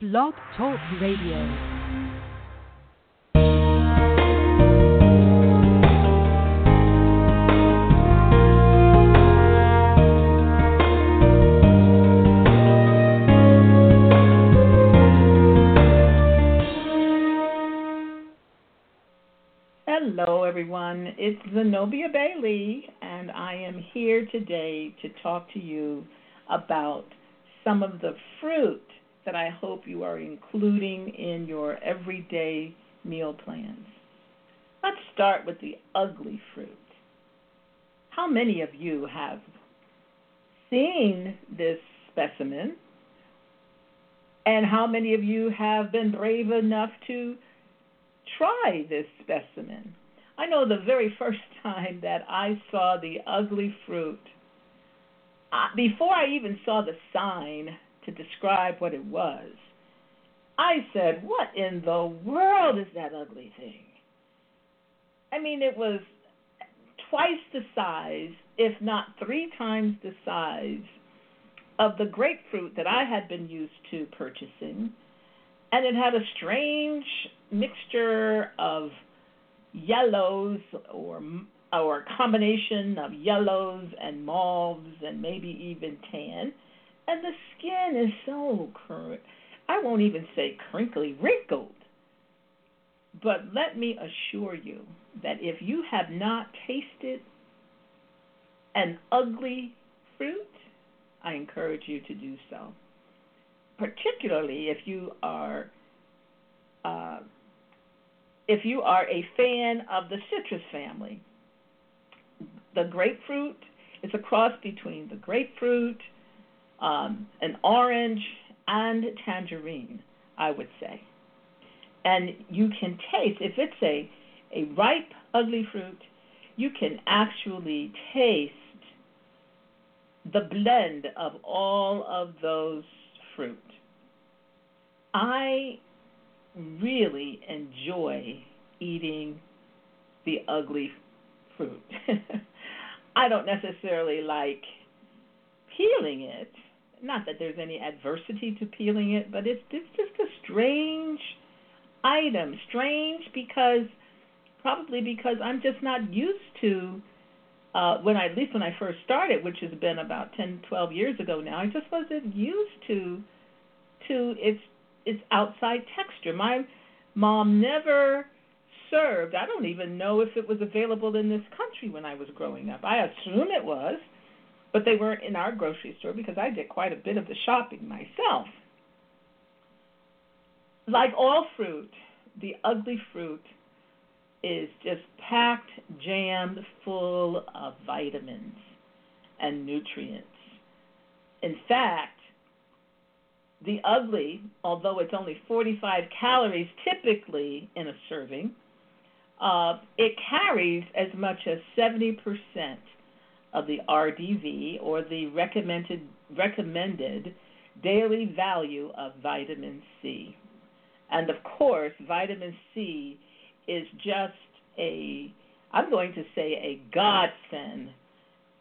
Blog Talk Radio. Hello, everyone. It's Zenobia Bailey, and I am here today to talk to you about some of the fruit that I hope you are including in your everyday meal plans. Let's start with the ugli fruit. How many of you have seen this specimen? And how many of you have been brave enough to try this specimen? I know the very first time that I saw the ugli fruit, uh, before I even saw the sign to describe what it was, I said, What in the world is that ugly thing? I mean, it was twice the size, if not three times the size, of the grapefruit that I had been used to purchasing. And it had a strange mixture of yellows or or a combination of yellows and mauves and maybe even tan and the skin is so. I won't even say crinkly, wrinkled. But let me assure you that if you have not tasted an ugli fruit, I encourage you to do so. Particularly if you are uh, if you are a fan of the citrus family. The grapefruit is a cross between the grapefruit, um, an orange, and tangerine, I would say. And you can taste, if it's a, a ripe, ugli fruit, you can actually taste the blend of all of those fruit. I really enjoy eating the ugli fruit. I don't necessarily like peeling it. Not that there's any adversity to peeling it, but it's, it's just a strange item. Strange because probably because I'm just not used to uh when I at least when I first started, which has been about 10, 12 years ago now, I just wasn't used to to its its outside texture. My mom never served. I don't even know if it was available in this country when I was growing up. I assume it was but they weren't in our grocery store because I did quite a bit of the shopping myself. Like all fruit, the ugli fruit is just packed, jammed full of vitamins and nutrients. In fact, the ugli, although it's only 45 calories typically in a serving, uh, it carries as much as 70% of the RDV or the recommended recommended daily value of vitamin C. And of course, vitamin C is just a I'm going to say a godsend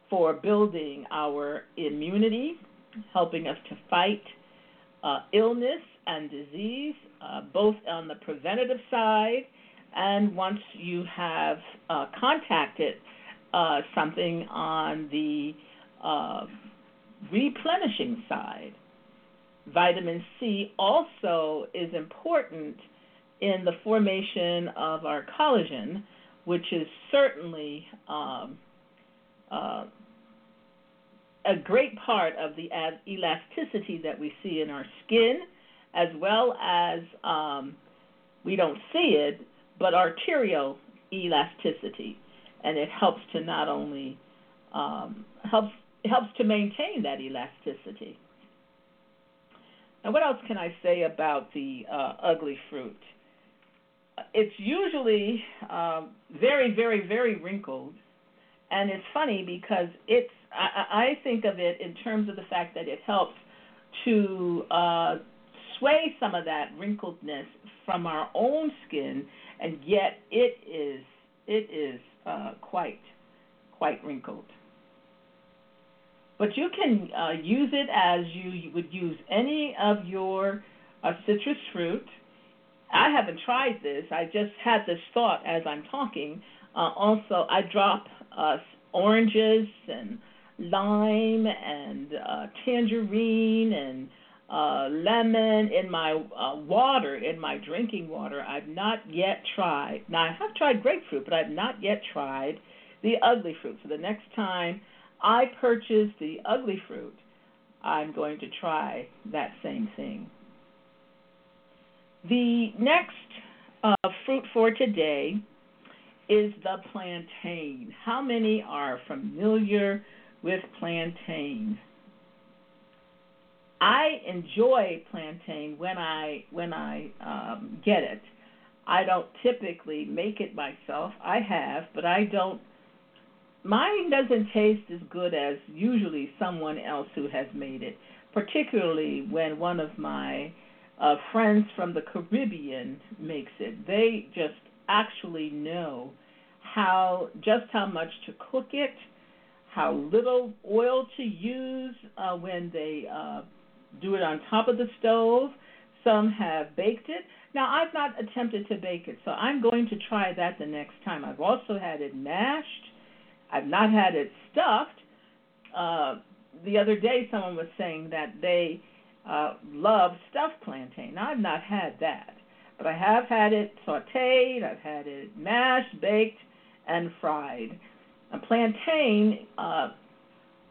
for building our immunity, helping us to fight uh, illness and disease, uh, both on the preventative side and once you have uh, contacted uh, something on the uh, replenishing side. Vitamin C also is important in the formation of our collagen, which is certainly um, uh, a great part of the elasticity that we see in our skin, as well as um, we don't see it, but arterial elasticity and it helps to not only um, helps helps to maintain that elasticity. Now, what else can I say about the uh, ugli fruit? It's usually uh, very, very, very wrinkled, and it's funny because it's. I, I think of it in terms of the fact that it helps to uh, sway some of that wrinkledness from our own skin, and yet it is it is uh, quite quite wrinkled. But you can uh, use it as you would use any of your a citrus fruit. I haven't tried this. I just had this thought as I'm talking. Uh, also, I drop uh, oranges and lime and uh, tangerine and uh, lemon in my uh, water, in my drinking water. I've not yet tried. Now, I have tried grapefruit, but I've not yet tried the ugli fruit. So the next time I purchase the ugli fruit, I'm going to try that same thing. The next uh, fruit for today is the plantain. How many are familiar with plantain? I enjoy plantain when I when I um, get it. I don't typically make it myself. I have, but I don't. Mine doesn't taste as good as usually someone else who has made it. Particularly when one of my uh, friends from the Caribbean makes it. They just actually know how just how much to cook it, how little oil to use uh, when they uh, do it on top of the stove. Some have baked it. Now, I've not attempted to bake it, so I'm going to try that the next time. I've also had it mashed. I've not had it stuffed. Uh, the other day, someone was saying that they uh, love stuffed plantain. Now, I've not had that, but I have had it sauteed, I've had it mashed, baked, and fried. A plantain uh,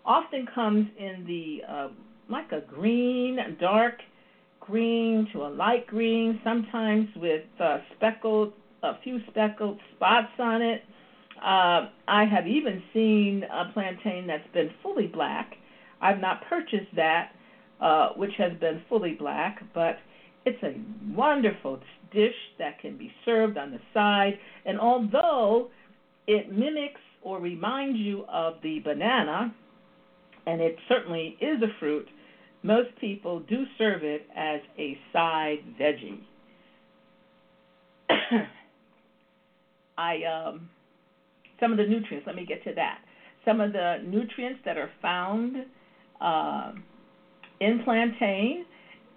often comes in the uh, like a green, dark green to a light green, sometimes with uh, speckled, a few speckled spots on it. Uh, I have even seen a plantain that's been fully black. I've not purchased that, uh, which has been fully black, but it's a wonderful dish that can be served on the side. And although it mimics or reminds you of the banana, and it certainly is a fruit, most people do serve it as a side veggie. I um, some of the nutrients. Let me get to that. Some of the nutrients that are found uh, in plantain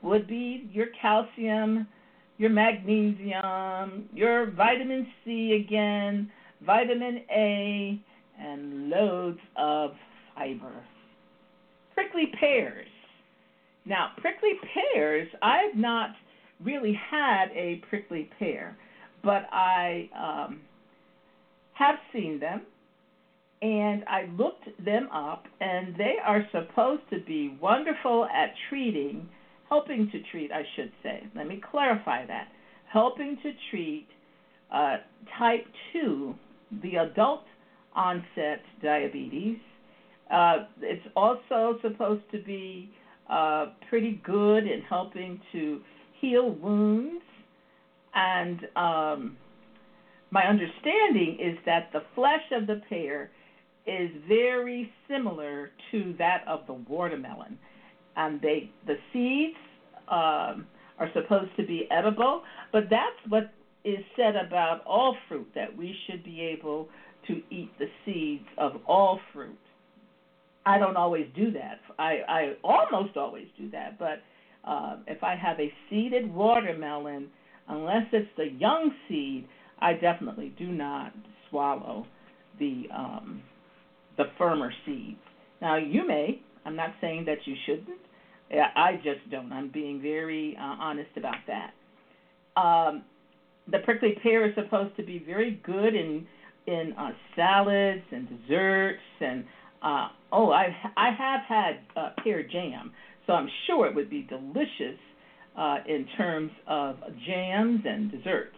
would be your calcium, your magnesium, your vitamin C again, vitamin A, and loads of fiber. Prickly pears now, prickly pears, I've not really had a prickly pear, but I um, have seen them and I looked them up, and they are supposed to be wonderful at treating, helping to treat, I should say. Let me clarify that. Helping to treat uh, type 2, the adult onset diabetes. Uh, it's also supposed to be uh, pretty good in helping to heal wounds. And um, my understanding is that the flesh of the pear is very similar to that of the watermelon. And they, the seeds um, are supposed to be edible, but that's what is said about all fruit that we should be able to eat the seeds of all fruit. I don't always do that. I, I almost always do that, but uh, if I have a seeded watermelon, unless it's the young seed, I definitely do not swallow the um, the firmer seeds. Now you may. I'm not saying that you shouldn't. I just don't. I'm being very uh, honest about that. Um, the prickly pear is supposed to be very good in in uh, salads and desserts and uh, oh, I I have had uh, pear jam, so I'm sure it would be delicious uh, in terms of jams and desserts.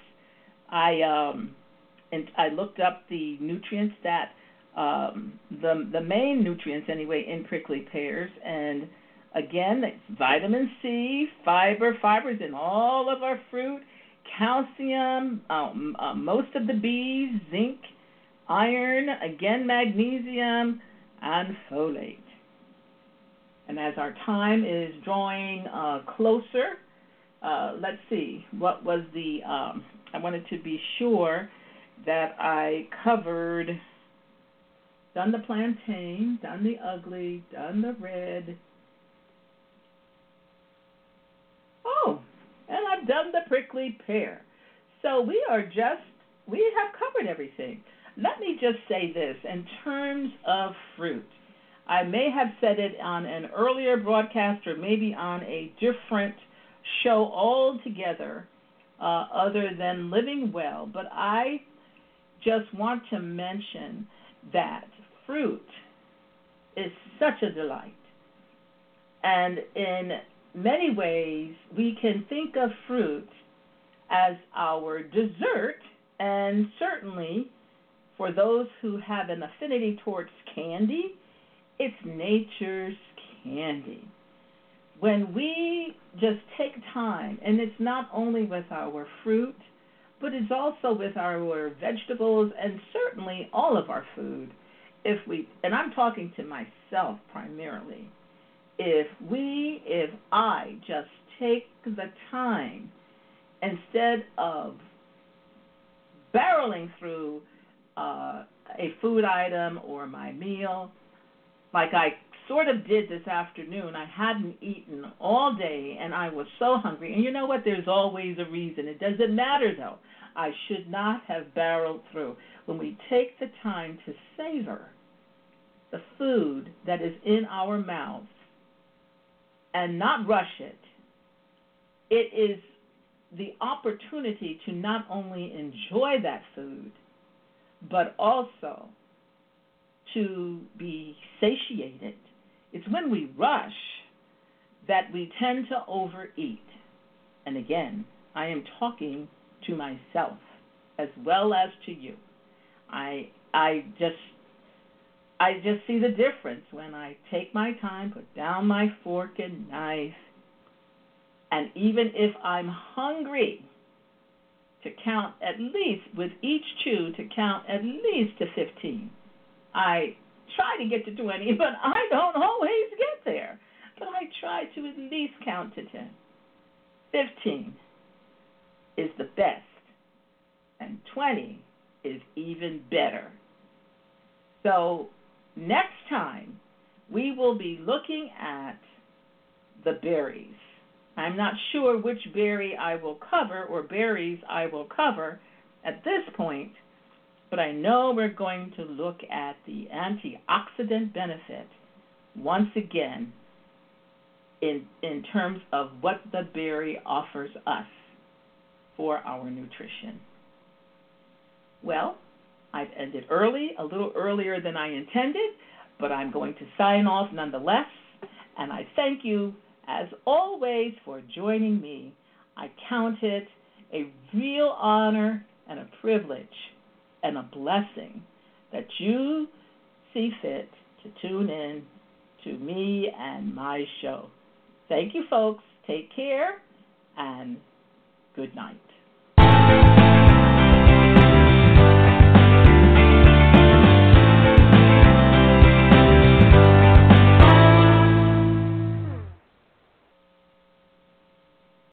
I um, and I looked up the nutrients that um, the the main nutrients anyway in prickly pears, and again, it's vitamin C, fiber, fibers in all of our fruit, calcium, um, uh, most of the B's, zinc, iron, again magnesium and folate. And as our time is drawing uh, closer, uh, let's see, what was the, um, I wanted to be sure that I covered, done the plantain, done the ugli, done the red. Oh, and I've done the prickly pear. So we are just, we have covered everything. Let me just say this in terms of fruit. I may have said it on an earlier broadcast or maybe on a different show altogether, uh, other than living well, but I just want to mention that fruit is such a delight. And in many ways, we can think of fruit as our dessert, and certainly for those who have an affinity towards candy, it's nature's candy. When we just take time, and it's not only with our fruit, but it's also with our vegetables and certainly all of our food. If we, and I'm talking to myself primarily, if we, if I just take the time instead of barreling through uh, a food item or my meal, like I sort of did this afternoon. I hadn't eaten all day and I was so hungry. And you know what? There's always a reason. It doesn't matter though. I should not have barreled through. When we take the time to savor the food that is in our mouths and not rush it, it is the opportunity to not only enjoy that food, but also to be satiated. It's when we rush that we tend to overeat. And again, I am talking to myself as well as to you. I I just I just see the difference when I take my time, put down my fork and knife, and even if I'm hungry, to count at least with each chew to count at least to 15. I try to get to 20, but I don't always get there. But I try to at least count to 10. 15 is the best, and 20 is even better. So, next time, we will be looking at the berries. I'm not sure which berry I will cover or berries I will cover at this point, but I know we're going to look at the antioxidant benefit once again in, in terms of what the berry offers us for our nutrition. Well, I've ended early, a little earlier than I intended, but I'm going to sign off nonetheless. And I thank you, as always, for joining me. I count it a real honor and a privilege and a blessing that you see fit to tune in to me and my show. Thank you, folks. Take care and good night.